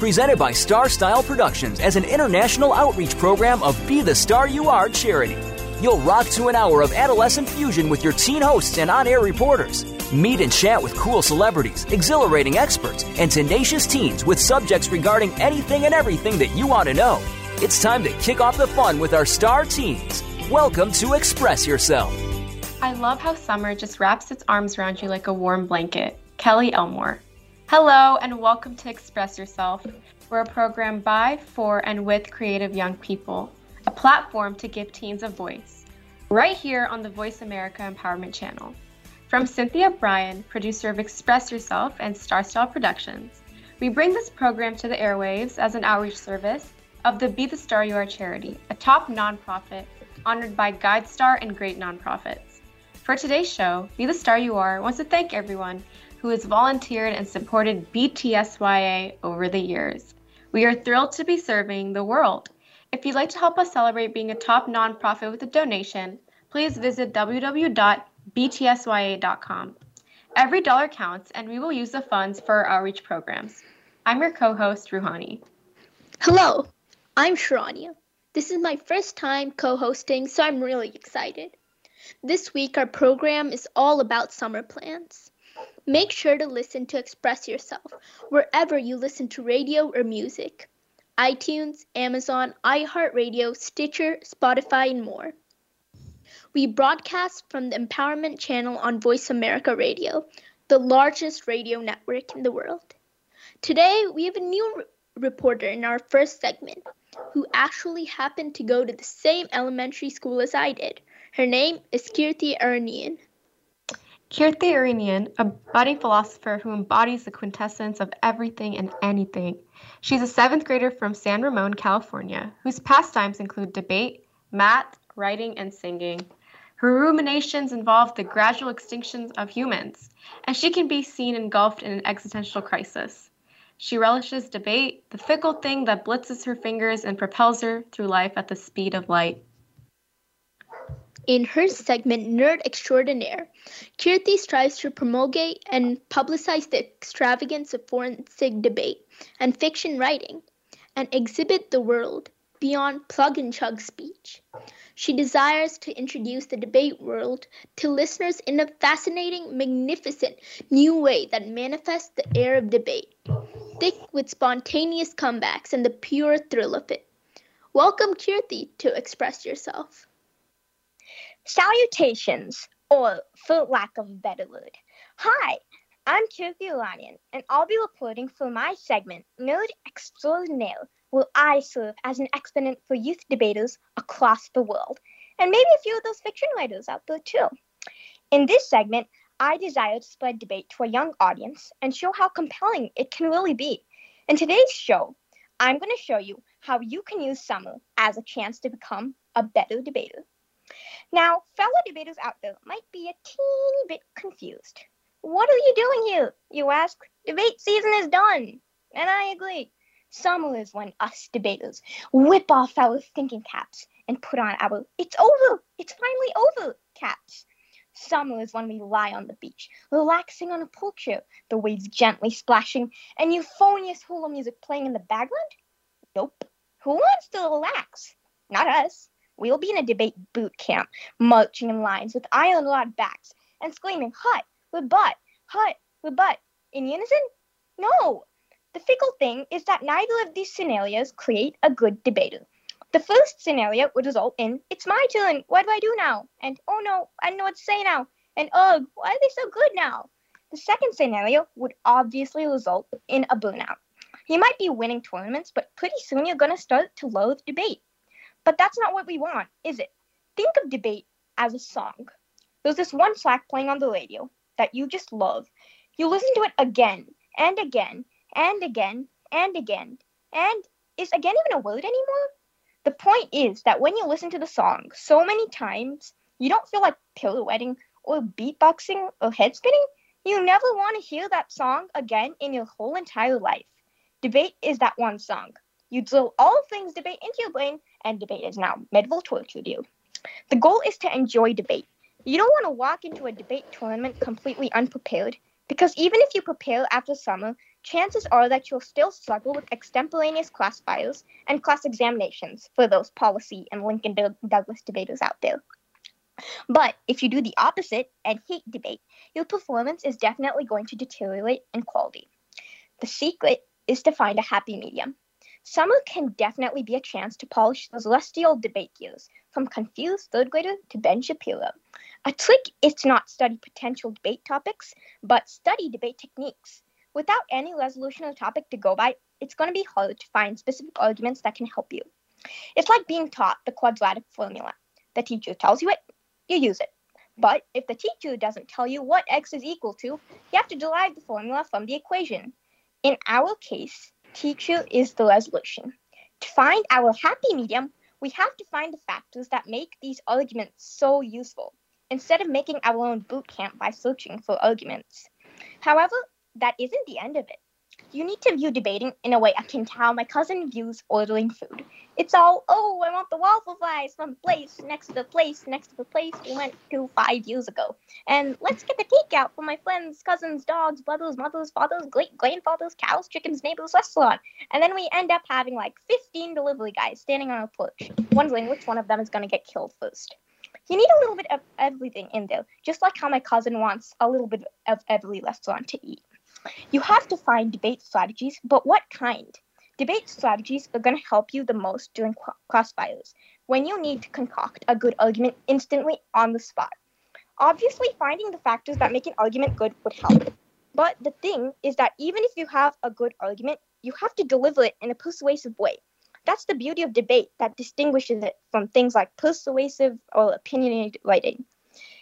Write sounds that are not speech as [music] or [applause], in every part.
Presented by Star Style Productions as an international outreach program of Be the Star You Are charity. You'll rock to an hour of adolescent fusion with your teen hosts and on air reporters. Meet and chat with cool celebrities, exhilarating experts, and tenacious teens with subjects regarding anything and everything that you want to know. It's time to kick off the fun with our star teens. Welcome to Express Yourself. I love how summer just wraps its arms around you like a warm blanket. Kellie Elmore. Hello, and welcome to Express Yourself. We're a program by, for, and with creative young people, a platform to give teens a voice. Right here on the Voice America Empowerment Channel. From Cynthia Bryan, producer of Express Yourself and Star Style Productions, we bring this program to the airwaves as an outreach service of the Be the Star You Are charity, a top nonprofit honored by GuideStar and great nonprofits. For today's show, Be the Star You Are wants to thank everyone who has volunteered and supported BTSYA over the years. We are thrilled to be serving the world. If you'd like to help us celebrate being a top nonprofit with a donation, please visit www.btsya.com. Every dollar counts, and we will use the funds for our outreach programs. I'm your co host, Ruhani. Hello, I'm Sharanya. This is my first time co hosting, so I'm really excited. This week, our program is all about summer plans. Make sure to listen to Express Yourself wherever you listen to radio or music iTunes, Amazon, iHeartRadio, Stitcher, Spotify, and more. We broadcast from the Empowerment Channel on Voice America Radio, the largest radio network in the world. Today, we have a new re- reporter in our first segment who actually happened to go to the same elementary school as I did. Her name is Keerthi Aranian. Keerthi Aranian, a budding philosopher who embodies the quintessence of everything and anything. She's a seventh grader from San Ramon, California, whose pastimes include debate, math, writing, and singing. Her ruminations involve the gradual extinction of humans, and she can be seen engulfed in an existential crisis. She relishes debate, the fickle thing that blitzes her fingers and propels her through life at the speed of light. In her segment Nerd Extraordinaire, Keerthi strives to promulgate and publicize the extravagance of forensic debate and fiction writing and exhibit the world beyond plug and chug speech. She desires to introduce the debate world to listeners in a fascinating, magnificent new way that manifests the air of debate, thick with spontaneous comebacks and the pure thrill of it. Welcome, Keerthi, to express yourself. Salutations, or for lack of a better word. Hi, I'm Keerthi Iranian, and I'll be reporting for my segment, Nerd Extraordinaire, where I serve as an exponent for youth debaters across the world, and maybe a few of those fiction writers out there too. In this segment, I desire to spread debate to a young audience and show how compelling it can really be. In today's show, I'm going to show you how you can use summer as a chance to become a better debater. Now, fellow debaters out there might be a teeny bit confused. What are you doing here? You ask. Debate season is done. And I agree. Summer is when us debaters whip off our thinking caps and put on our it's over, it's finally over caps. Summer is when we lie on the beach, relaxing on a pool chair, the waves gently splashing, and euphonious hula music playing in the background? Nope. Who wants to relax? Not us. We'll be in a debate boot camp, marching in lines with iron rod backs and screaming, Hut, rebut, hut, rebut. In unison? No. The fickle thing is that neither of these scenarios create a good debater. The first scenario would result in, it's my turn, what do I do now? And, oh no, I don't know what to say now. And, ugh, why are they so good now? The second scenario would obviously result in a burnout. You might be winning tournaments, but pretty soon you're going to start to loathe debate. But that's not what we want, is it? Think of debate as a song. There's this one track playing on the radio that you just love. You listen to it again and again and again and again. And is again even a word anymore? The point is that when you listen to the song so many times, you don't feel like pirouetting or beatboxing or head spinning. You never want to hear that song again in your whole entire life. Debate is that one song. You drill all things debate into your brain, and debate is now medieval tortured you. The goal is to enjoy debate. You don't want to walk into a debate tournament completely unprepared, because even if you prepare after summer, chances are that you'll still struggle with extemporaneous crossfires and cross examinations for those policy and Lincoln Douglas debaters out there. But if you do the opposite and hate debate, your performance is definitely going to deteriorate in quality. The secret is to find a happy medium. Summer can definitely be a chance to polish those rusty old debate gears, from confused third grader to Ben Shapiro. A trick is to not study potential debate topics, but study debate techniques. Without any resolution or topic to go by, it's going to be hard to find specific arguments that can help you. It's like being taught the quadratic formula. The teacher tells you it, you use it. But if the teacher doesn't tell you what x is equal to, you have to derive the formula from the equation. In our case, teacher is the resolution. To find our happy medium, we have to find the factors that make these arguments so useful, instead of making our own boot camp by searching for arguments. However, that isn't the end of it. You need to view debating in a way akin to how my cousin views ordering food. It's all, oh, I want the waffle fries from the place next to the place next to the place we went to five years ago. And let's get the takeout for my friends, cousins, dogs, brothers, mothers, fathers, great grandfathers, cows, chickens, neighbors, restaurant. And then we end up having like 15 delivery guys standing on a porch, wondering which one of them is going to get killed first. You need a little bit of everything in there, just like how my cousin wants a little bit of every restaurant to eat. You have to find debate strategies, but what kind? Debate strategies are going to help you the most during crossfires when you need to concoct a good argument instantly on the spot. Obviously, finding the factors that make an argument good would help. But the thing is that even if you have a good argument, you have to deliver it in a persuasive way. That's the beauty of debate that distinguishes it from things like persuasive or opinionated writing.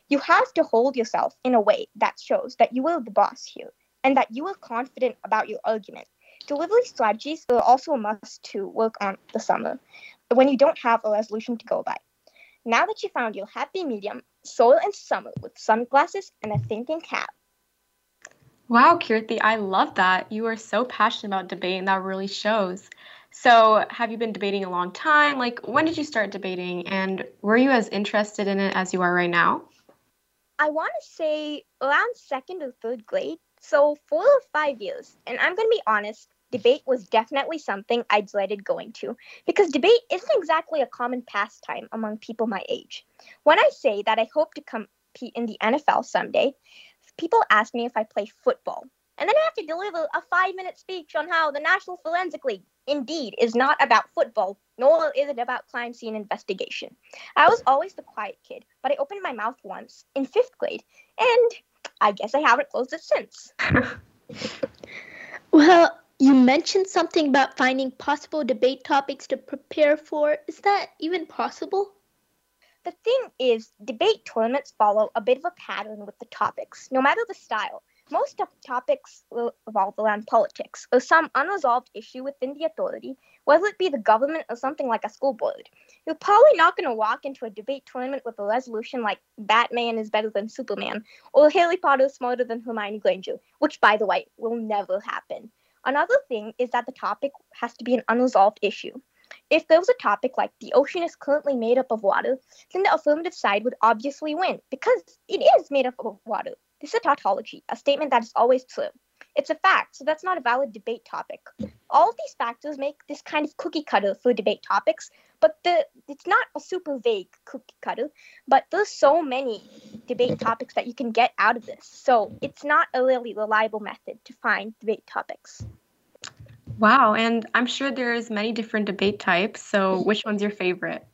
You have to hold yourself in a way that shows that you are the boss here and that you are confident about your argument. Delivery strategies are also a must to work on the summer when you don't have a resolution to go by. Now that you found your happy medium, soil and summer with sunglasses and a thinking cap. Wow, Keerthi, I love that. You are so passionate about debate, and that really shows. So, have you been debating a long time? Like, when did you start debating, and were you as interested in it as you are right now? I want to say around second or third grade. So, four or five years. And I'm going to be honest, debate was definitely something I dreaded going to because debate isn't exactly a common pastime among people my age. When I say that I hope to compete in the NFL someday, people ask me if I play football. And then I have to deliver a five minute speech on how the National Forensic League, indeed, is not about football, nor is it about crime scene investigation. I was always the quiet kid, but I opened my mouth once in fifth grade, and I guess I haven't closed it since. [laughs] well, you mentioned something about finding possible debate topics to prepare for. Is that even possible? The thing is, debate tournaments follow a bit of a pattern with the topics, no matter the style. Most of topics will revolve around politics or some unresolved issue within the authority, whether it be the government or something like a school board. You're probably not going to walk into a debate tournament with a resolution like Batman is better than Superman or Harry Potter is smarter than Hermione Granger, which, by the way, will never happen. Another thing is that the topic has to be an unresolved issue. If there was a topic like the ocean is currently made up of water, then the affirmative side would obviously win because it is made up of water. This is a tautology, a statement that is always true. It's a fact, so that's not a valid debate topic. All of these factors make this kind of cookie cutter for debate topics, but the it's not a super vague cookie cutter, but there's so many debate topics that you can get out of this. So it's not a really reliable method to find debate topics. Wow, and I'm sure there's many different debate types. So which one's your favorite?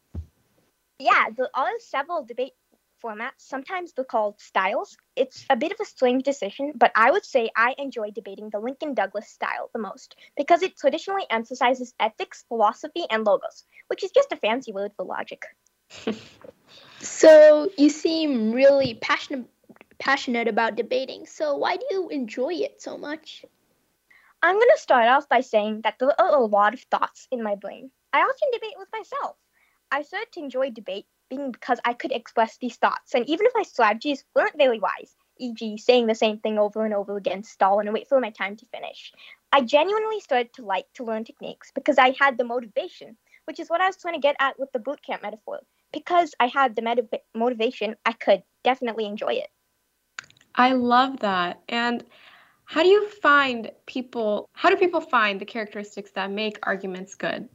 Yeah, there are several debate formats. Sometimes they're called styles. It's a bit of a strange decision, but I would say I enjoy debating the Lincoln Douglas style the most because it traditionally emphasizes ethics, philosophy, and logos, which is just a fancy word for logic. [laughs] so you seem really passionate passionate about debating. So why do you enjoy it so much? I'm going to start off by saying that there are a lot of thoughts in my brain. I often debate with myself. I started to enjoy debate being because I could express these thoughts, and even if my strategies weren't very wise, e.g., saying the same thing over and over again, stall and wait for my time to finish, I genuinely started to like to learn techniques because I had the motivation, which is what I was trying to get at with the boot camp metaphor. Because I had the motiv- motivation, I could definitely enjoy it. I love that. And how do you find people, how do people find the characteristics that make arguments good?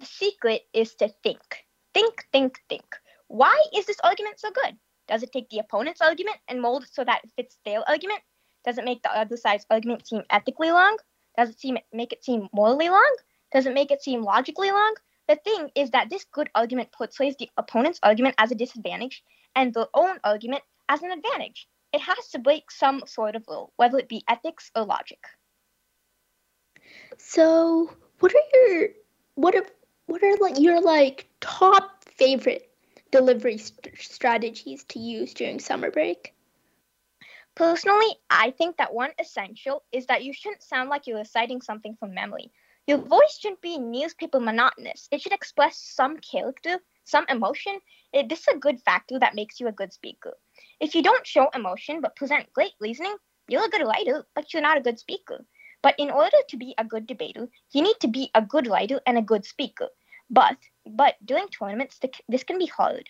The secret is to think. Think, think, think. Why is this argument so good? Does it take the opponent's argument and mold it so that it fits their argument? Does it make the other side's argument seem ethically long? Does it seem make it seem morally long? Does it make it seem logically long? The thing is that this good argument portrays the opponent's argument as a disadvantage and their own argument as an advantage. It has to break some sort of rule, whether it be ethics or logic. So, what are your what are what are like your like top favorite delivery st- strategies to use during summer break? Personally, I think that one essential is that you shouldn't sound like you're reciting something from memory. Your voice shouldn't be newspaper monotonous. It should express some character, some emotion. It, this is a good factor that makes you a good speaker. If you don't show emotion but present great reasoning, you're a good writer, but you're not a good speaker. But in order to be a good debater, you need to be a good writer and a good speaker. But but during tournaments, this can be hard.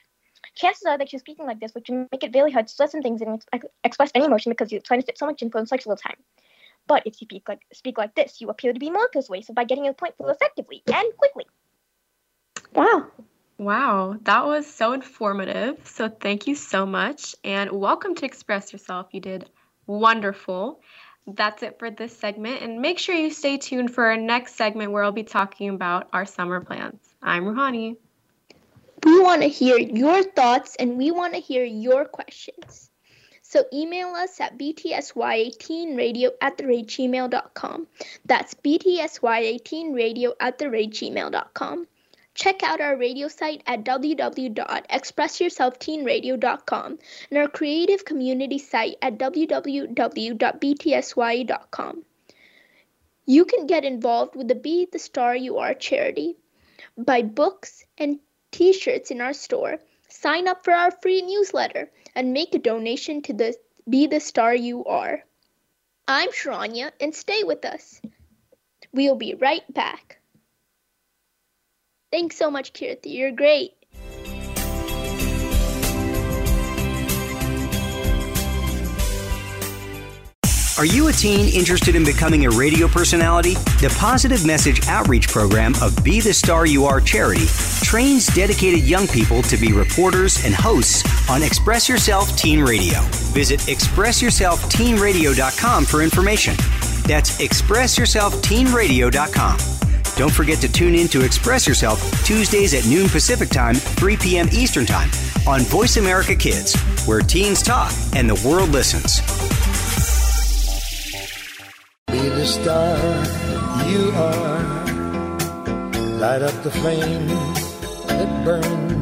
Chances are that you're speaking like this, which will make it very hard to say some things and express any emotion because you're trying to fit so much info in such little time. But if you speak like speak like this, you appear to be more persuasive by getting your point through effectively and quickly. Wow. Wow, that was so informative. So thank you so much and welcome to Express Yourself. You did wonderful. That's it for this segment and make sure you stay tuned for our next segment where I'll be talking about our summer plans. I'm Ruhani. We want to hear your thoughts and we want to hear your questions. So email us at btsy18radio at the rate gmail.com. That's btsy18radio at the rate gmail.com. Check out our radio site at www.expressyourselfteenradio.com and our creative community site at www.btsy.com. You can get involved with the Be the Star You Are charity, buy books and t shirts in our store, sign up for our free newsletter, and make a donation to the Be the Star You Are. I'm Sharanya, and stay with us. We'll be right back. Thanks so much, Keerthi. You're great. Are you a teen interested in becoming a radio personality? The Positive Message Outreach Program of Be the Star You Are charity trains dedicated young people to be reporters and hosts on Express Yourself Teen Radio. Visit expressyourselfteenradio.com for information. That's expressyourselfteenradio.com. Don't forget to tune in to Express Yourself Tuesdays at noon Pacific Time, 3 p.m. Eastern Time on Voice America Kids, where teens talk and the world listens. Be the star you are. Light up the flame that burns.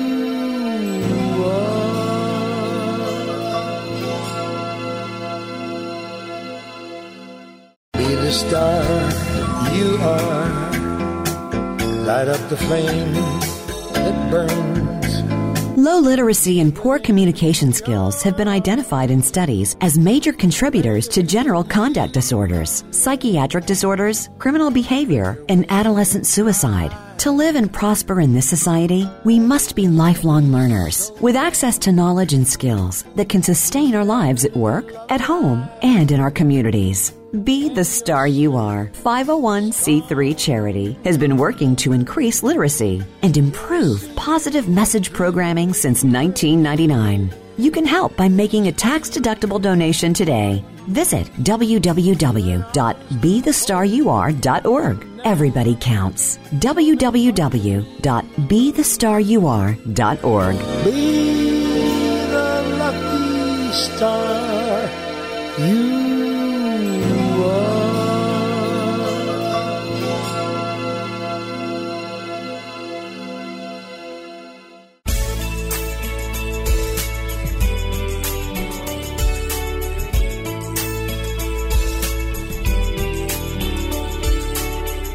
Star you are. Light up the flame that burns. Low literacy and poor communication skills have been identified in studies as major contributors to general conduct disorders, psychiatric disorders, criminal behavior, and adolescent suicide. To live and prosper in this society, we must be lifelong learners with access to knowledge and skills that can sustain our lives at work, at home, and in our communities. Be the Star You Are 501c3 charity has been working to increase literacy and improve positive message programming since 1999. You can help by making a tax deductible donation today Visit www.bethestaryouare.org. Everybody counts. www.bethestaryouare.org. Be the lucky star you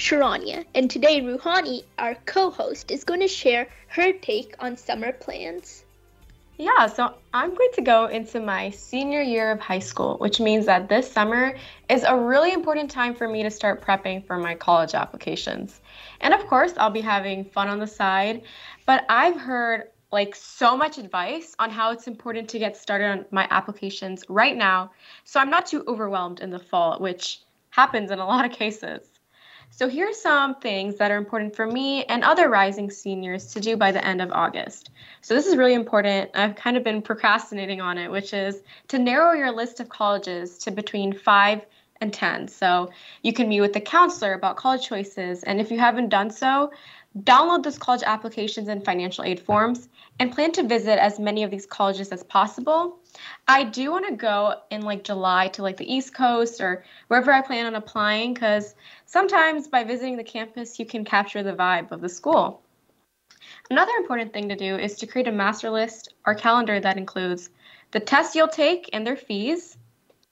Sharanya, and today Ruhani, our co host, is going to share her take on summer plans. Yeah, so I'm going to go into my senior year of high school, which means that this summer is a really important time for me to start prepping for my college applications. And of course, I'll be having fun on the side, but I've heard like so much advice on how it's important to get started on my applications right now so I'm not too overwhelmed in the fall, which happens in a lot of cases. So here's some things that are important for me and other rising seniors to do by the end of August. So this is really important. I've kind of been procrastinating on it, which is to narrow your list of colleges to between 5 and 10. So you can meet with the counselor about college choices and if you haven't done so, download those college applications and financial aid forms and plan to visit as many of these colleges as possible. I do want to go in like July to like the East Coast or wherever I plan on applying because sometimes by visiting the campus, you can capture the vibe of the school. Another important thing to do is to create a master list or calendar that includes the tests you'll take and their fees,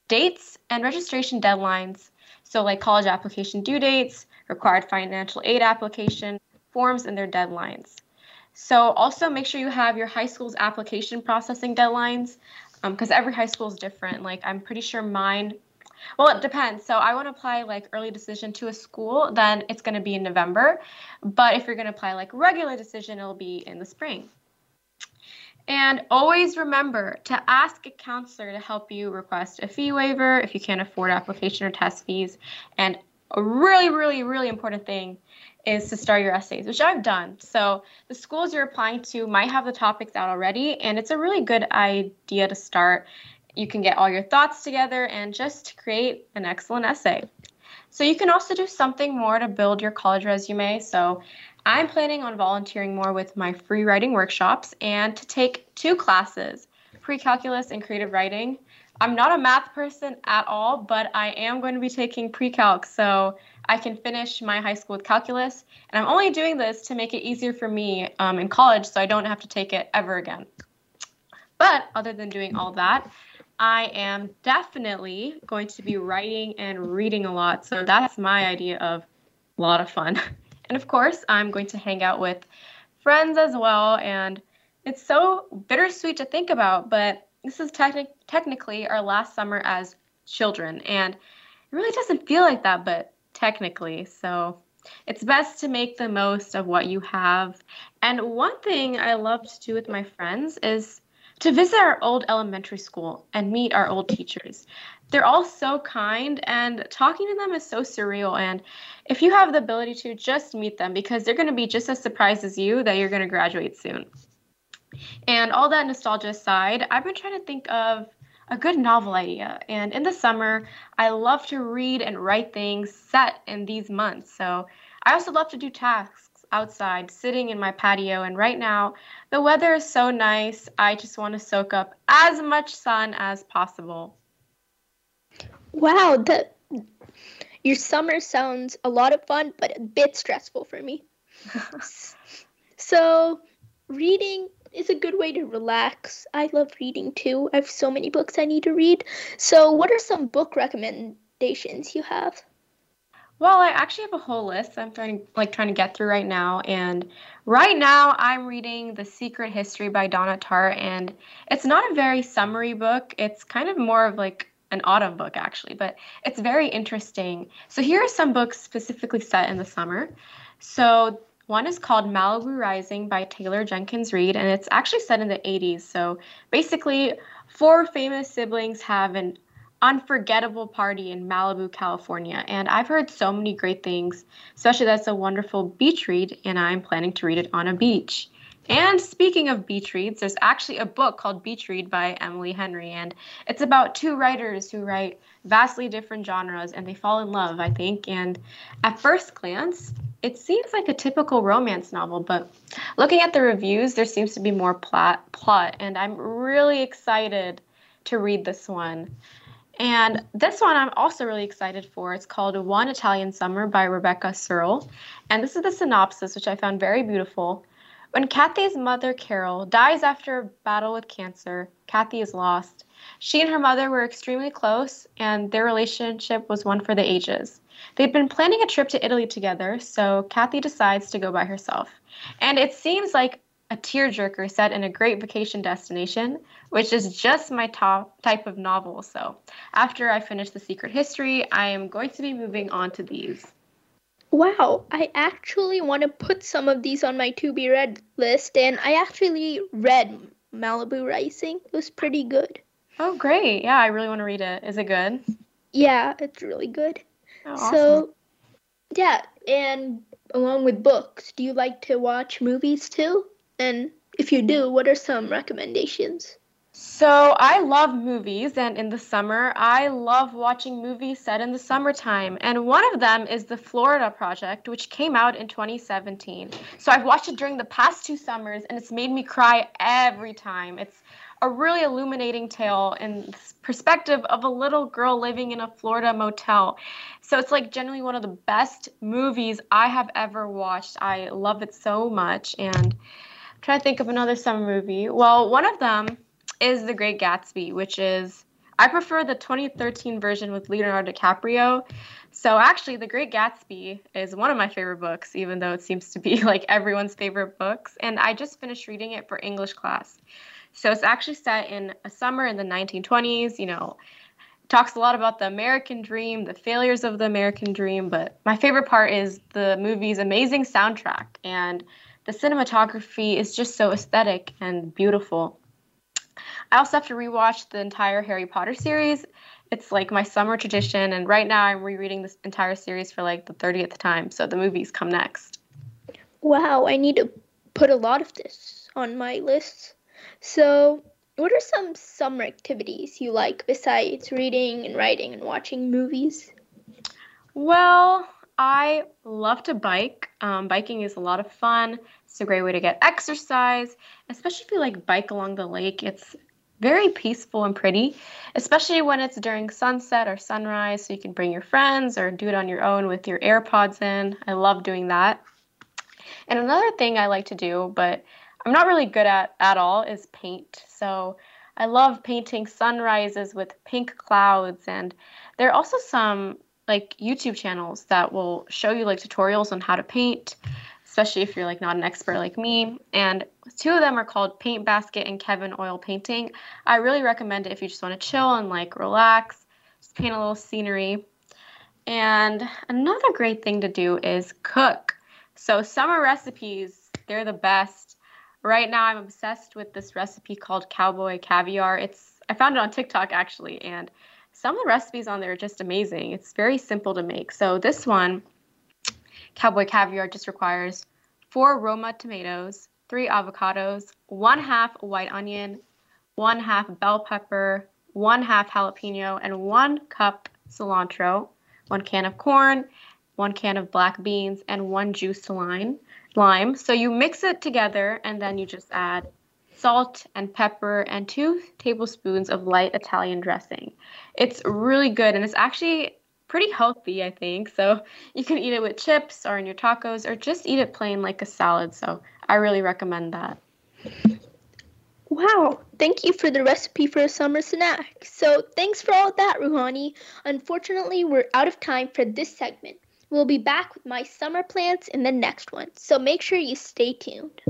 dates, and registration deadlines. So, like college application due dates, required financial aid application, forms, and their deadlines. So, also make sure you have your high school's application processing deadlines because um, every high school is different. Like, I'm pretty sure mine well, it depends. So I want to apply like early decision to a school, then it's going to be in November. But if you're going to apply like regular decision, it'll be in the spring. And always remember to ask a counselor to help you request a fee waiver if you can't afford application or test fees. And a really, really, really important thing is to start your essays, which I've done. So the schools you're applying to might have the topics out already, and it's a really good idea to start you can get all your thoughts together and just create an excellent essay. So you can also do something more to build your college resume. So I'm planning on volunteering more with my free writing workshops and to take two classes, pre-calculus and creative writing. I'm not a math person at all, but I am going to be taking pre-calc so I can finish my high school with calculus. And I'm only doing this to make it easier for me um, in college so I don't have to take it ever again. But other than doing all that, I am definitely going to be writing and reading a lot. So that's my idea of a lot of fun. [laughs] And of course, I'm going to hang out with friends as well. And it's so bittersweet to think about, but this is te- technically our last summer as children. And it really doesn't feel like that, but technically. So it's best to make the most of what you have. And one thing I love to do with my friends is to visit our old elementary school and meet our old teachers. They're all so kind, and talking to them is so surreal. And if you have the ability to, just meet them because they're going to be just as surprised as you that you're going to graduate soon. And all that nostalgia aside, I've been trying to think of a good novel idea. And in the summer, I love to read and write things set in these months. So I also love to do tasks outside sitting in my patio and right now the weather is so nice i just want to soak up as much sun as possible wow that your summer sounds a lot of fun but a bit stressful for me [laughs] so reading is a good way to relax. I love reading too. I have so many books i need to read. So what are some book recommendations you have? Well, I actually have a whole list I'm trying like trying to get through right now. And right now I'm reading The Secret History by Donna Tartt. And it's not a very summary book. It's kind of more of like an autumn book actually, but it's very interesting. So here are some books specifically set in the summer. So one is called Malibu Rising by Taylor Jenkins Reid, and it's actually set in the 80s. So basically, four famous siblings have an unforgettable party in Malibu, California. And I've heard so many great things, especially that's a wonderful beach read, and I'm planning to read it on a beach. And speaking of beach reads, there's actually a book called Beach Read by Emily Henry, and it's about two writers who write vastly different genres and they fall in love, I think. And at first glance, it seems like a typical romance novel, but looking at the reviews, there seems to be more plot, plot and I'm really excited to read this one. And this one I'm also really excited for. It's called One Italian Summer by Rebecca Serle. And this is the synopsis, which I found very beautiful. When Kathy's mother, Carol, dies after a battle with cancer, Kathy is lost. She and her mother were extremely close, and their relationship was one for the ages. They'd been planning a trip to Italy together, so Kathy decides to go by herself. And it seems like a tearjerker set in a great vacation destination, which is just my top type of novel. So, after I finish The Secret History, I am going to be moving on to these. Wow, I actually want to put some of these on my to be read list, and I actually read Malibu Rising. It was pretty good. Oh, great. Yeah, I really want to read it. Is it good? Yeah, it's really good. Oh, awesome. So, yeah, and along with books, do you like to watch movies too? And if you do, what are some recommendations? So, I love movies, and in the summer, I love watching movies set in the summertime. And one of them is The Florida Project, which came out in 2017. So, I've watched it during the past two summers, and it's made me cry every time. It's a really illuminating tale and perspective of a little girl living in a Florida motel. So it's like generally one of the best movies I have ever watched. I love it so much and I'm trying to think of another summer movie. Well, one of them is The Great Gatsby, which is I prefer the 2013 version with Leonardo DiCaprio. So actually, The Great Gatsby is one of my favorite books, even though it seems to be [laughs] like everyone's favorite books. And I just finished reading it for English class. So it's actually set in a summer in the 1920s. You know, talks a lot about the American dream, the failures of the American dream. But my favorite part is the movie's amazing soundtrack and the cinematography is just so aesthetic and beautiful. I also have to rewatch the entire Harry Potter series. It's like my summer tradition, and right now I'm rereading this entire series for like the 30th time. So the movies come next. Wow, I need to put a lot of this on my list. So, what are some summer activities you like besides reading and writing and watching movies? Well, I love to bike. Um, biking is a lot of fun. It's a great way to get exercise, especially if you like bike along the lake. It's very peaceful and pretty, especially when it's during sunset or sunrise. So you can bring your friends or do it on your own with your AirPods in. I love doing that. And another thing I like to do, but I'm not really good at at all is paint. So I love painting sunrises with pink clouds and there are also some like YouTube channels that will show you like tutorials on how to paint, especially if you're like not an expert like me. And two of them are called Paint Basket and Kevin Oil Painting. I really recommend it if you just want to chill and like relax, just paint a little scenery. And another great thing to do is cook. So summer recipes, they're the best right now I'm obsessed with this recipe called cowboy caviar. It's I found it on TikTok actually, and some of the recipes on there are just amazing. It's very simple to make. So this one, cowboy caviar, just requires four Roma tomatoes, three avocados, one half white onion, one half bell pepper, one half jalapeno, and one cup cilantro, one can of corn, one can of black beans, and one juiced lime lime. So you mix it together and then you just add salt and pepper and two tablespoons of light Italian dressing. It's really good and it's actually pretty healthy, I think. So you can eat it with chips or in your tacos or just eat it plain like a salad. So I really recommend that. Wow, thank you for the recipe for a summer snack. So, thanks for all that, Ruhani. Unfortunately, we're out of time for this segment. We'll be back with my summer plants in the next one, so make sure you stay tuned.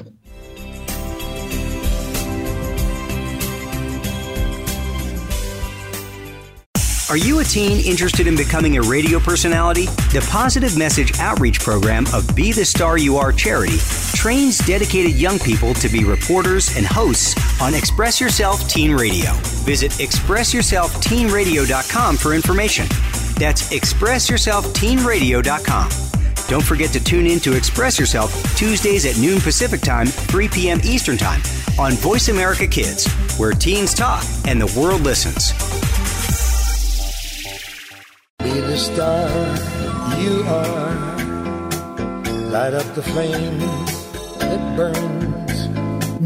Are you a teen interested in becoming a radio personality? The Positive Message Outreach Program of Be the Star You Are charity trains dedicated young people to be reporters and hosts on Express Yourself Teen Radio. Visit expressyourselfteenradio.com for information. That's expressyourselfteenradio.com. Don't forget to tune in to Express Yourself Tuesdays at noon Pacific Time, 3 p.m. Eastern Time on Voice America Kids, where teens talk and the world listens. Be the star you are. Light up the flame that burns.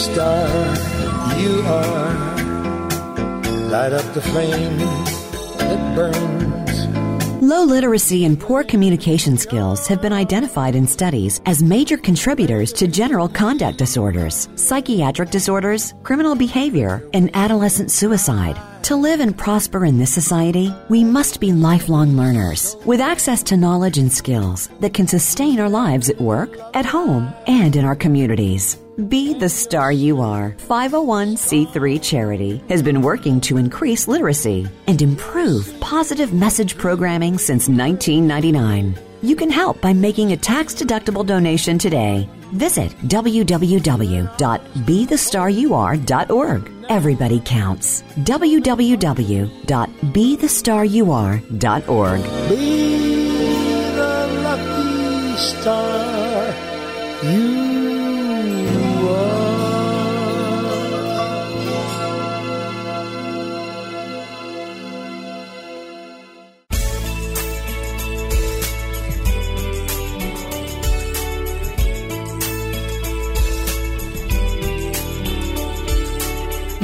star you are. Light up the flame that burns. Low literacy and poor communication skills have been identified in studies as major contributors to general conduct disorders, psychiatric disorders, criminal behavior, and adolescent suicide. To live and prosper in this society, we must be lifelong learners with access to knowledge and skills that can sustain our lives at work, at home, and in our communities. Be the Star You Are 501c3 charity has been working to increase literacy and improve positive message programming since 1999. You can help by making a tax deductible donation today. Visit www.bethestaryouare.org. Everybody counts. www.bethestaryouare.org. Be the lucky star you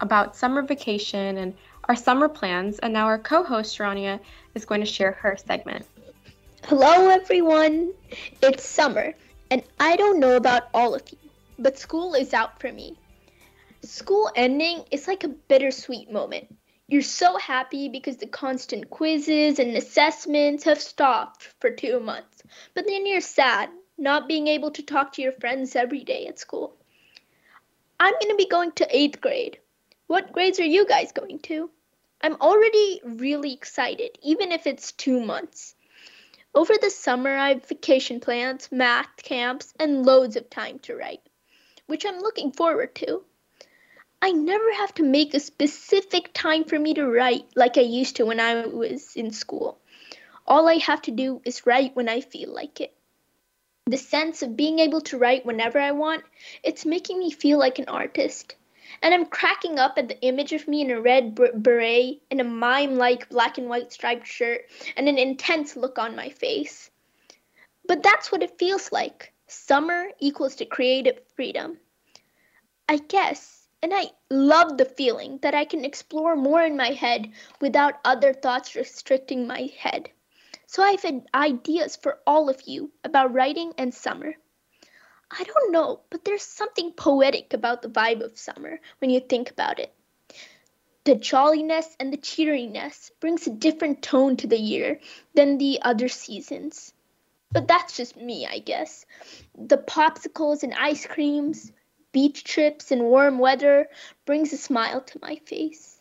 about summer vacation and our summer plans. And now our co-host, Rania, is going to share her segment. Hello, everyone. It's summer, and I don't know about all of you, but school is out for me. School ending is like a bittersweet moment. You're so happy because the constant quizzes and assessments have stopped for two months, but then you're sad not being able to talk to your friends every day at school. I'm going to be going to eighth grade. What grades are you guys going to? I'm already really excited, even if it's two months. Over the summer, I have vacation plans, math camps, and loads of time to write, which I'm looking forward to. I never have to make a specific time for me to write like I used to when I was in school. All I have to do is write when I feel like it. The sense of being able to write whenever I want, it's making me feel like an artist. And I'm cracking up at the image of me in a red beret, in a mime like black and white striped shirt, and an intense look on my face. But that's what it feels like. Summer equals to creative freedom. I guess, and I love the feeling that I can explore more in my head without other thoughts restricting my head. So I've had ideas for all of you about writing and summer. I don't know, but there's something poetic about the vibe of summer when you think about it. The jolliness and the cheeriness brings a different tone to the year than the other seasons. But that's just me, I guess. The popsicles and ice creams, beach trips and warm weather brings a smile to my face.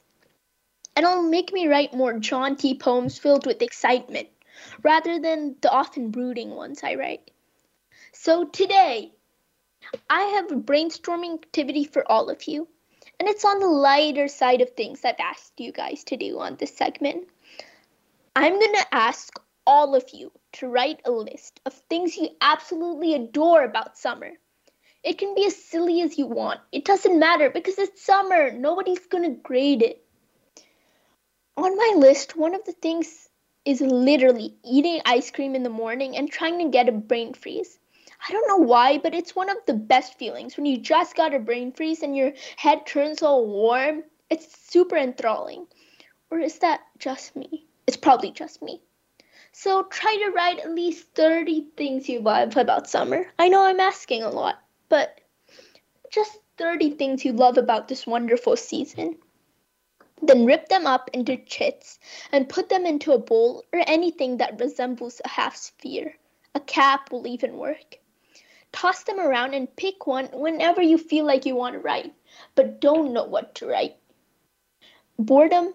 And it'll make me write more jaunty poems filled with excitement rather than the often brooding ones I write. So today, I have a brainstorming activity for all of you, and it's on the lighter side of things I've asked you guys to do on this segment. I'm going to ask all of you to write a list of things you absolutely adore about summer. It can be as silly as you want. It doesn't matter because it's summer. Nobody's going to grade it. On my list, one of the things is literally eating ice cream in the morning and trying to get a brain freeze. I don't know why, but it's one of the best feelings when you just got a brain freeze and your head turns all warm. It's super enthralling. Or is that just me? It's probably just me. So try to write at least 30 things you love about summer. I know I'm asking a lot, but just 30 things you love about this wonderful season. Then rip them up into chits and put them into a bowl or anything that resembles a half sphere. A cap will even work. Toss them around and pick one whenever you feel like you want to write, but don't know what to write. Boredom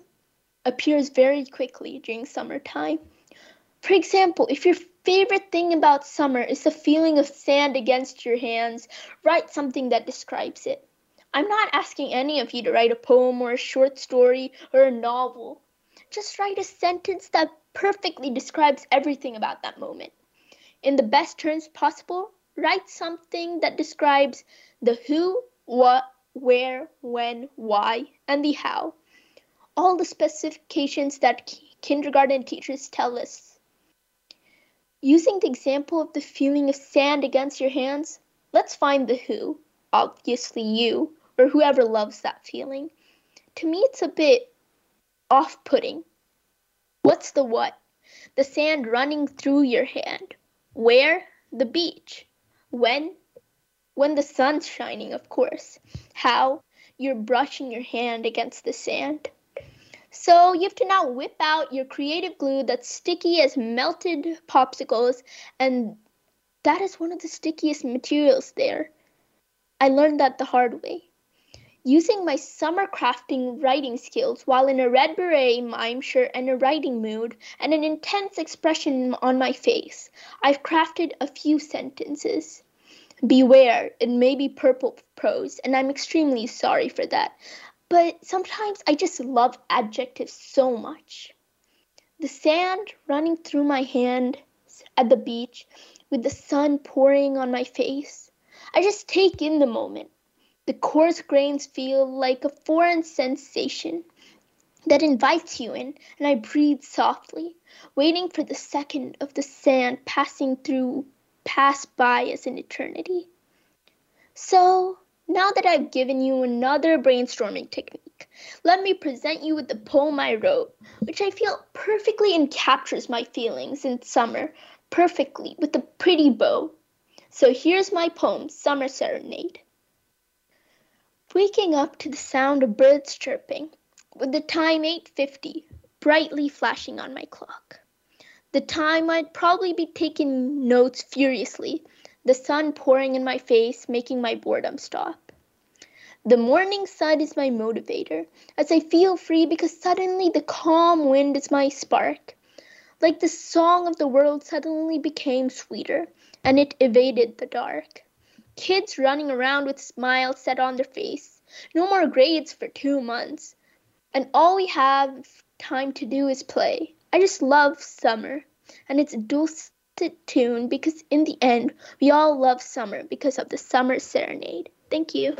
appears very quickly during summertime. For example, if your favorite thing about summer is the feeling of sand against your hands, write something that describes it. I'm not asking any of you to write a poem or a short story or a novel. Just write a sentence that perfectly describes everything about that moment. In the best terms possible, write something that describes the who, what, where, when, why, and the how. All the specifications that kindergarten teachers tell us. Using the example of the feeling of sand against your hands, let's find the who, obviously you, or whoever loves that feeling. To me, it's a bit off putting. What's the what? The sand running through your hand. Where? The beach. When? When the sun's shining, of course. How? You're brushing your hand against the sand. So you have to now whip out your creative glue that's sticky as melted popsicles, and that is one of the stickiest materials there. I learned that the hard way. Using my summer crafting writing skills while in a red beret, mime shirt, and a writing mood, and an intense expression on my face, I've crafted a few sentences. Beware, it may be purple prose, and I'm extremely sorry for that. But sometimes I just love adjectives so much. The sand running through my hand at the beach, with the sun pouring on my face. I just take in the moment. The coarse grains feel like a foreign sensation that invites you in, and I breathe softly, waiting for the second of the sand passing through pass by as an eternity. So, now that I've given you another brainstorming technique, let me present you with the poem I wrote, which I feel perfectly encaptures my feelings in summer perfectly with a pretty bow. So here's my poem, Summer Serenade. Waking up to the sound of birds chirping, with the time 8:50 brightly flashing on my clock the time I'd probably be taking notes furiously, the sun pouring in my face, making my boredom stop. The morning sun is my motivator, as I feel free because suddenly the calm wind is my spark. Like the song of the world suddenly became sweeter, and it evaded the dark. Kids running around with smiles set on their face, no more grades for two months, and all we have time to do is play. I just love summer and its a dulcet tune because in the end, we all love summer because of the summer serenade. Thank you.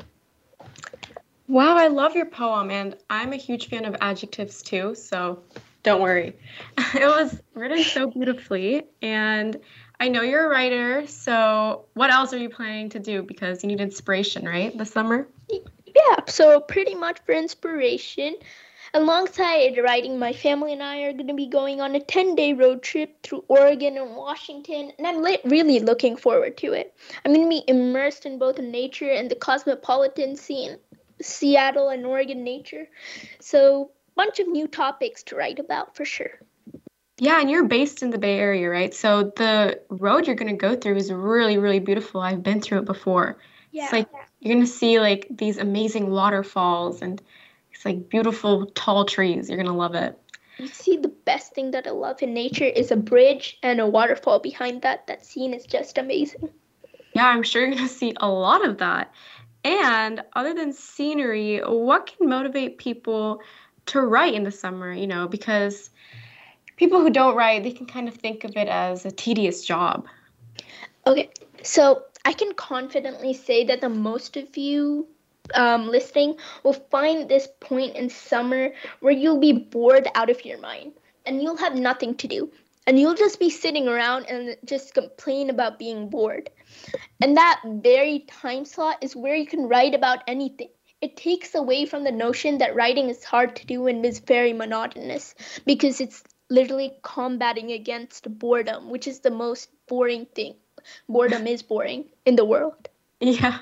Wow, I love your poem, and I'm a huge fan of adjectives too, so don't worry. [laughs] It was written so beautifully, and I know you're a writer, so what else are you planning to do? Because you need inspiration, right, this summer? Yeah, so pretty much for inspiration, Alongside writing, my family and I are going to be going on a 10 day road trip through Oregon and Washington, and I'm li- really looking forward to it. I'm going to be immersed in both nature and the cosmopolitan scene, Seattle and Oregon nature. So, bunch of new topics to write about for sure. Yeah, and you're based in the Bay Area, right? So the road you're going to go through is really, really beautiful. I've been through it before. Yeah. It's like you're going to see like these amazing waterfalls and it's like beautiful tall trees. You're gonna love it. You see, the best thing that I love in nature is a bridge and a waterfall behind that. That scene is just amazing. Yeah, I'm sure you're going to see a lot of that. And other than scenery, what can motivate people to write in the summer? You know, because people who don't write, they can kind of think of it as a tedious job. Okay, so I can confidently say that the most of you um, listening will find this point in summer where you'll be bored out of your mind and you'll have nothing to do. And you'll just be sitting around and just complain about being bored. And that very time slot is where you can write about anything. It takes away from the notion that writing is hard to do and is very monotonous because it's literally combating against boredom, which is the most boring thing. Boredom is boring in the world. [laughs] Yeah,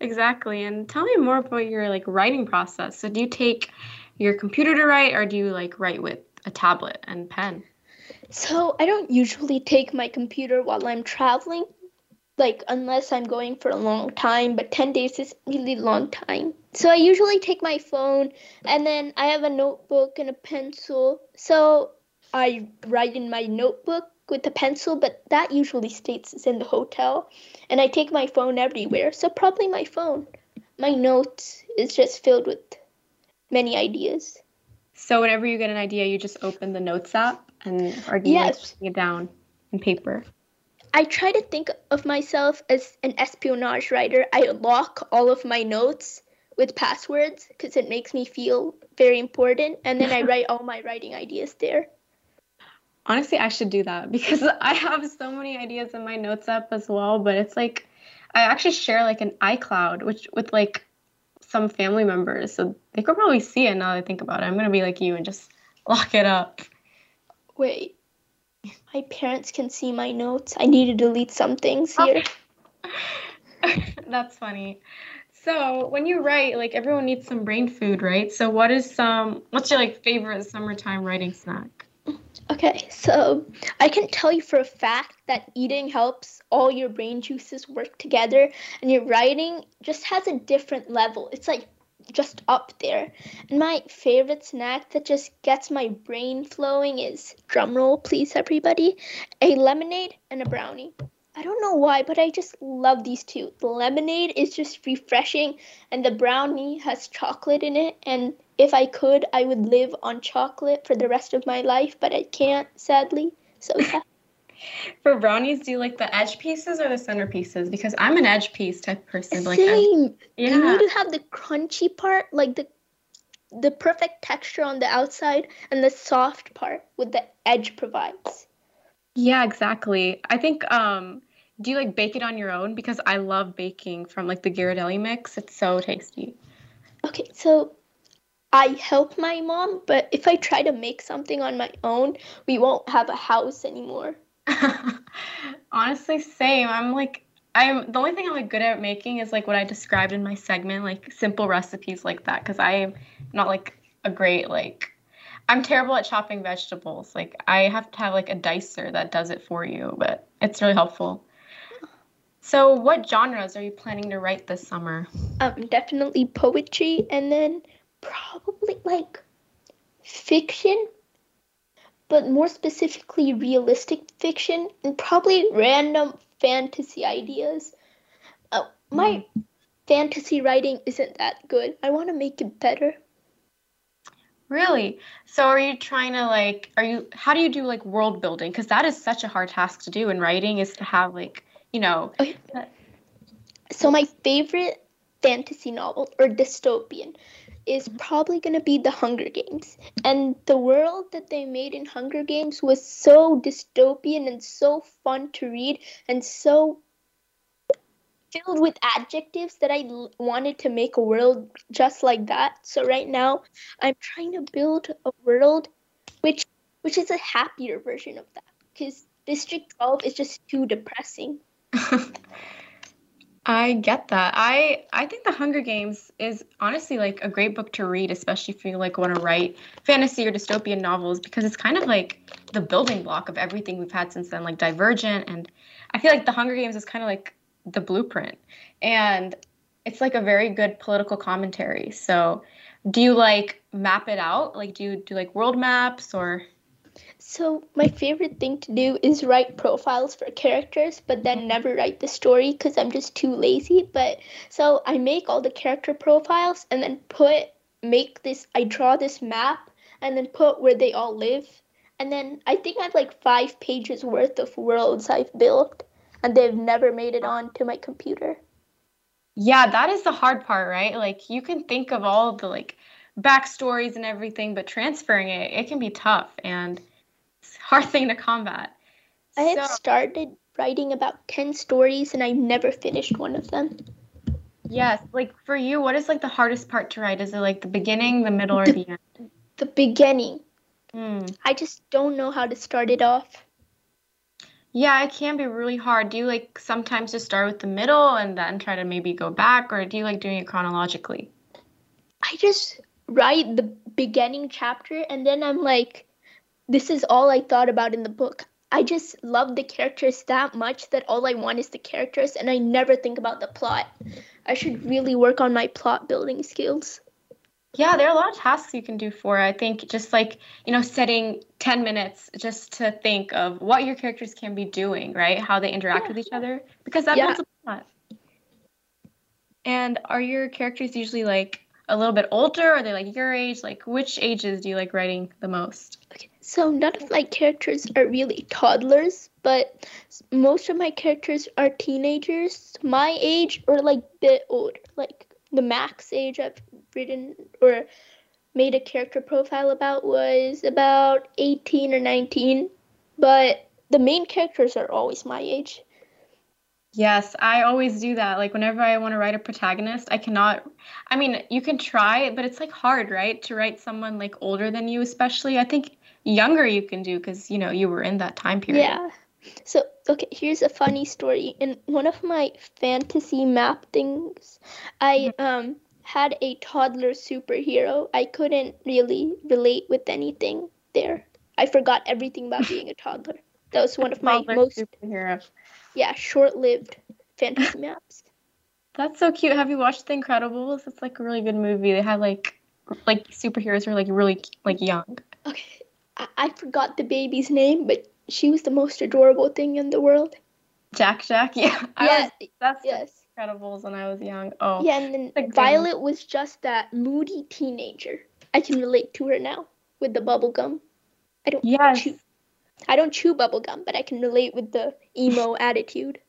exactly. And tell me more about your like writing process. So do you take your computer to write or do you like write with a tablet and pen? So I don't usually take my computer while I'm traveling, like unless I'm going for a long time, but 10 days is really long time. So I usually take my phone and then I have a notebook and a pencil. So I write in my notebook with a pencil, but that usually states it's in the hotel. And I take my phone everywhere, so probably my phone. My notes is just filled with many ideas. So whenever you get an idea, you just open the notes app and are you yes. writing it down in paper? I try to think of myself as an espionage writer. I lock all of my notes with passwords because it makes me feel very important, and then I [laughs] write all my writing ideas there. Honestly, I should do that [laughs] because I have so many ideas in my notes app as well, but it's like I actually share like an iCloud which with like some family members, so they could probably see it now that I think about it. I'm gonna be like you and just [laughs] lock it up. Wait, my parents can see my notes. I need to delete some things oh. here. [laughs] That's funny. So when you write, like everyone needs some brain food, right? So what is some? What's your like favorite summertime writing snack? Okay, so I can tell you for a fact that eating helps all your brain juices work together, and your writing just has a different level. It's like just up there. And my favorite snack that just gets my brain flowing is drumroll, please, everybody a lemonade and a brownie. I don't know why, but I just love these two. The lemonade is just refreshing, and the brownie has chocolate in it, and if I could, I would live on chocolate for the rest of my life, but I can't, sadly. So yeah. [laughs] For brownies, do you like the edge pieces or the center pieces? Because I'm an edge piece type person. Like Same. yeah. You need to have the crunchy part, like the the perfect texture on the outside, and the soft part with the edge provides. Yeah, exactly. I think. um Do you like bake it on your own? Because I love baking from like the Ghirardelli mix. It's so tasty. Okay, so I help my mom, but if I try to make something on my own, we won't have a house anymore. [laughs] Honestly, same. I'm like I'm the only thing I'm like good at making is like what I described in my segment, like simple recipes like that cuz I am not like a great like I'm terrible at chopping vegetables. Like I have to have like a dicer that does it for you, but it's really helpful. So, what genres are you planning to write this summer? Um, definitely poetry, and then probably like fiction, but more specifically realistic fiction and probably random fantasy ideas. Uh, my mm. fantasy writing isn't that good. I want to make it better. Really? So are you trying to like are you how do you do like world building cuz that is such a hard task to do in writing is to have like, you know. Okay. So my favorite fantasy novel or dystopian is probably going to be the Hunger Games. And the world that they made in Hunger Games was so dystopian and so fun to read and so filled with adjectives that I l- wanted to make a world just like that. So right now, I'm trying to build a world which which is a happier version of that because District 12 is just too depressing. [laughs] I get that. I I think The Hunger Games is honestly like a great book to read, especially if you like want to write fantasy or dystopian novels, because it's kind of like the building block of everything we've had since then, like Divergent, and I feel like The Hunger Games is kind of like the blueprint, and it's like a very good political commentary. So, do you like map it out? Like, do you do like world maps or? So my favorite thing to do is write profiles for characters, but then never write the story because I'm just too lazy. But so I make all the character profiles and then put make this. I draw this map and then put where they all live. And then I think I have like five pages worth of worlds I've built, and they've never made it onto my computer. Yeah, that is the hard part, right? Like you can think of all the like backstories and everything, but transferring it, it can be tough and hard thing to combat. I have so, started writing about 10 stories and I never finished one of them. Yes, like for you, what is like the hardest part to write? Is it like the beginning, the middle, or the, the end? The beginning. Mm. I just don't know how to start it off. Yeah, it can be really hard. Do you like sometimes just start with the middle and then try to maybe go back, or do you like doing it chronologically? I just write the beginning chapter and then I'm like, this is all I thought about in the book. I just love the characters that much that all I want is the characters and I never think about the plot. I should really work on my plot building skills. Yeah, there are a lot of tasks you can do for it. I think just like, you know, setting 10 minutes just to think of what your characters can be doing, right? How they interact yeah. with each other because that yeah. builds a plot. And are your characters usually like a little bit older? Are they like your age? Like which ages do you like writing the most? Okay, so none of my characters are really toddlers, but most of my characters are teenagers, my age or like bit older. Like the max age I've written or made a character profile about was about 18 or 19, but the main characters are always my age. Yes, I always do that. Like whenever I want to write a protagonist, I cannot I mean, you can try, but it's like hard, right? To write someone like older than you especially. I think younger you can do cuz you know, you were in that time period. Yeah. So, okay, here's a funny story. In one of my fantasy map things, I mm-hmm. um had a toddler superhero. I couldn't really relate with anything there. I forgot everything about [laughs] being a toddler. That was one of my most yeah, short-lived fantasy maps. [laughs] That's so cute. Have you watched The Incredibles? It's like a really good movie. They had like like superheroes who are like really like young. Okay, I, I forgot the baby's name, but she was the most adorable thing in the world. Jack Jack, [laughs] yeah. I yeah, was, that's yes. Incredibles when I was young. Oh. Yeah, and then Violet was just that moody teenager. I can relate to her now with the bubble gum. I don't yes. chew I don't chew bubblegum, but I can relate with the emo [laughs] attitude.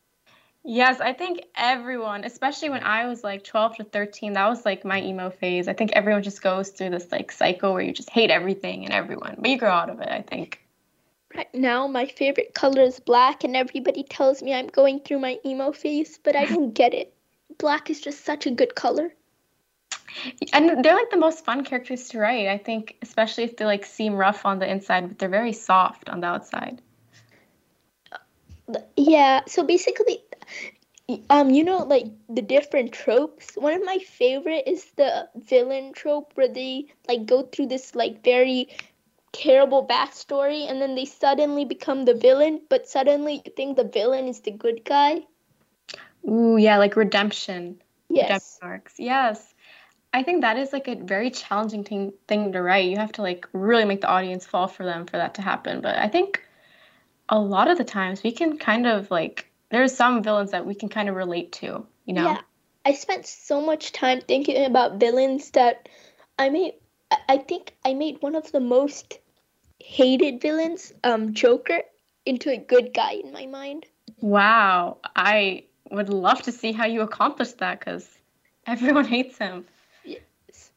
Yes, I think everyone, especially when I was like 12 to 13, that was like my emo phase. I think everyone just goes through this like cycle where you just hate everything and everyone, but you grow out of it, I think. Right now, my favorite color is black, and everybody tells me I'm going through my emo phase, but I don't get it. Black is just such a good color and they're like the most fun characters to write i think especially if they like seem rough on the inside but they're very soft on the outside yeah so basically um you know like the different tropes? One of my favorite is the villain trope where they like go through this like very terrible backstory and then they suddenly become the villain but suddenly you think the villain is the good guy? Ooh yeah like redemption. Yes. redemption arcs yes. I think that is like a very challenging thing thing to write. You have to like really make the audience fall for them for that to happen. But I think a lot of the times we can kind of like there's some villains that we can kind of relate to, you know. Yeah. I spent so much time thinking about villains that I made I think I made one of the most hated villains, um Joker, into a good guy in my mind. Wow. I would love to see how you accomplished that cuz [laughs] everyone hates him Yes.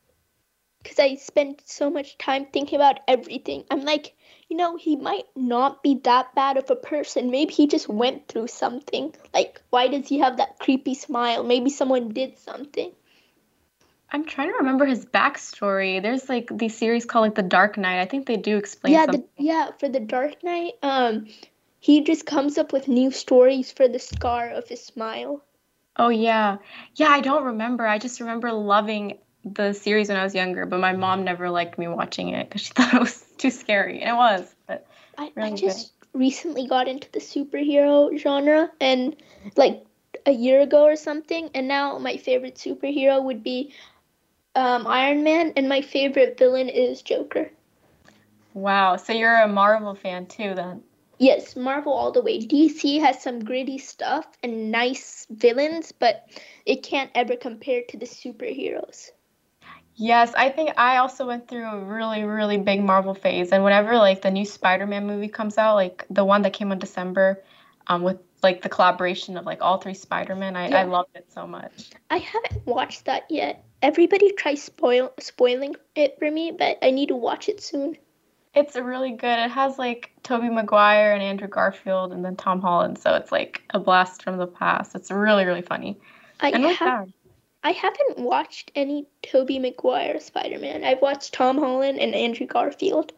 because I spent so much time thinking about everything. I'm like, you know, he might not be that bad of a person. Maybe he just went through something. Like, why does he have that creepy smile? Maybe someone did something. I'm trying to remember his backstory. There's like the series called like The Dark Knight. I think they do explain. Yeah, the, yeah. For The Dark Knight, um, he just comes up with new stories for the scar of his smile. Oh yeah, yeah. I don't remember. I just remember loving the series when I was younger, but my mom never liked me watching it because she [laughs] thought it was too scary, and it was. But I, really I just good. recently got into the superhero genre, and like a year ago or something, and now my favorite superhero would be um, Iron Man, and my favorite villain is Joker. Wow. So you're a Marvel fan too, then? Yes, Marvel all the way. DC has some gritty stuff and nice villains, but it can't ever compare to the superheroes. Yes, I think I also went through a really, really big Marvel phase. And whenever like the new Spider-Man movie comes out, like the one that came in December, um, with like the collaboration of like all three Spider-Men, I, Yeah. I loved it so much. I haven't watched that yet. Everybody tries spoil spoiling it for me, but I need to watch it soon. It's really good. It has like Tobey Maguire and Andrew Garfield and then Tom Holland, so it's like a blast from the past. It's really, really funny. I and have sad. I haven't watched any Tobey Maguire Spider-Man. I've watched Tom Holland and Andrew Garfield.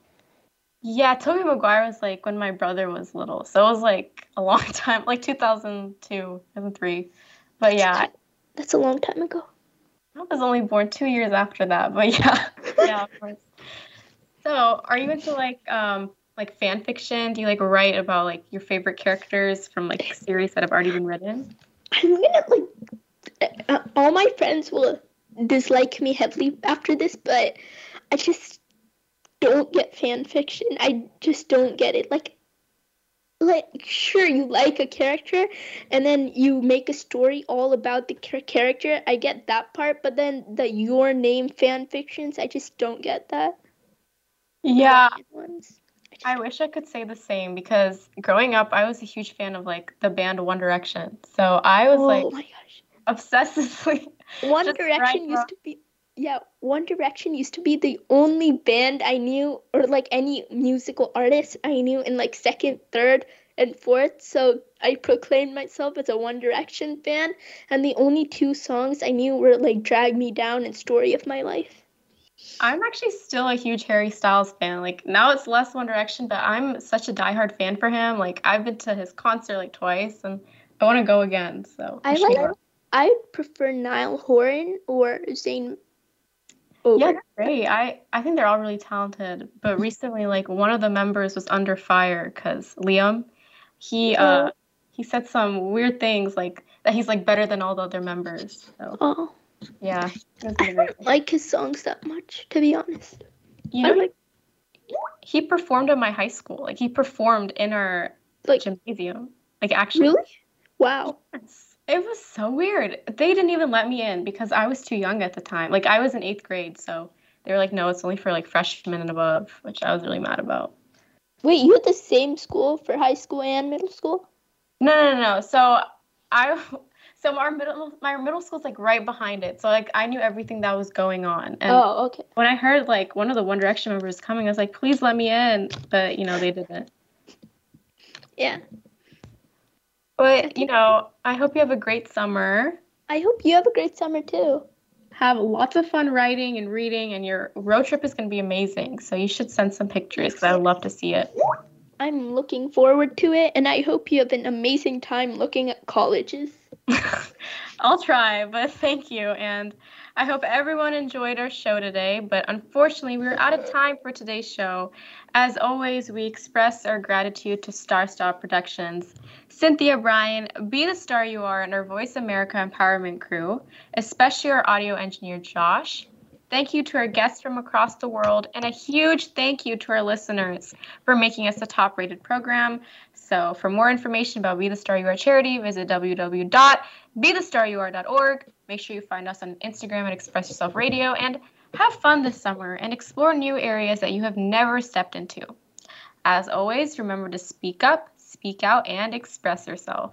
Yeah, Tobey Maguire was like when my brother was little, so it was like a long [laughs] time, like 2002, 2003. But yeah, That's a long time ago. I was only born two years after that. But [laughs] yeah, yeah, of course. So, are you into like um like fan fiction? Do you like write about like your favorite characters from like [laughs] series that have already been written? I'm gonna like Uh, all my friends will dislike me heavily after this, but I just don't get fan fiction. I just don't get it. Like, like sure you like a character, and then you make a story all about the character. I get that part, but then the your name fan fictions, I just don't get that. Yeah, I wish I could say the same because growing up, I was a huge fan of like the band One Direction. So I was Oh like. Obsessively. [laughs] One Direction used to be yeah, One Direction used to be the only band I knew or like any musical artist I knew in like second, third, and fourth. So I proclaimed myself as a One Direction fan and the only two songs I knew were like Drag Me Down and Story of My Life. I'm actually still a huge Harry Styles fan. Like now it's less One Direction, but I'm such a diehard fan for him. Like I've been to his concert like twice, and I want to go again. So I like sure. I prefer Niall Horan or Zayn over. Yeah, great. I I think they're all really talented. But recently, like one of the members was under fire because Liam, he uh he said some weird things like that he's like better than all the other members. So Oh, yeah, I don't like his songs that much, to be honest. You I know, like he performed in my high school. Like he performed in our like gymnasium. Like actually. really? Wow. Yes. It was so weird. They didn't even let me in because I was too young at the time. Like I was in eighth grade, so they were like, no, it's only for like freshmen and above, which I was really mad about. Wait, you had the same school for high school and middle school? No, no, no. So I, [laughs] so our middle, my middle school's like right behind it. So like I knew everything that was going on. And oh, okay. when I heard like one of the One Direction members coming, I was like, please let me in. But you know they didn't. Yeah. But you know, I hope you have a great summer. I hope you have a great summer too. have lots of fun writing and reading, and your road trip is going to be amazing. So you should send some pictures because I would love to see it. I'm looking forward to it, and I hope you have an amazing time looking at colleges. [laughs] I'll try, but thank you. And I hope everyone enjoyed our show today. But unfortunately, we are out of time for today's show. As always, we express our gratitude to Star Style Productions, Cynthia Brian, Be the Star You Are, and our Voice America Empowerment crew, especially our audio engineer, Josh. Thank you to our guests from across the world, and a huge thank you to our listeners for making us a top rated program. So, for more information about Be the Star You Are charity, visit www.bethestaryouare.org. Make sure you find us on Instagram at Express Yourself Radio and have fun this summer and explore new areas that you have never stepped into. As always, remember to speak up, speak out, and express yourself.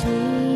between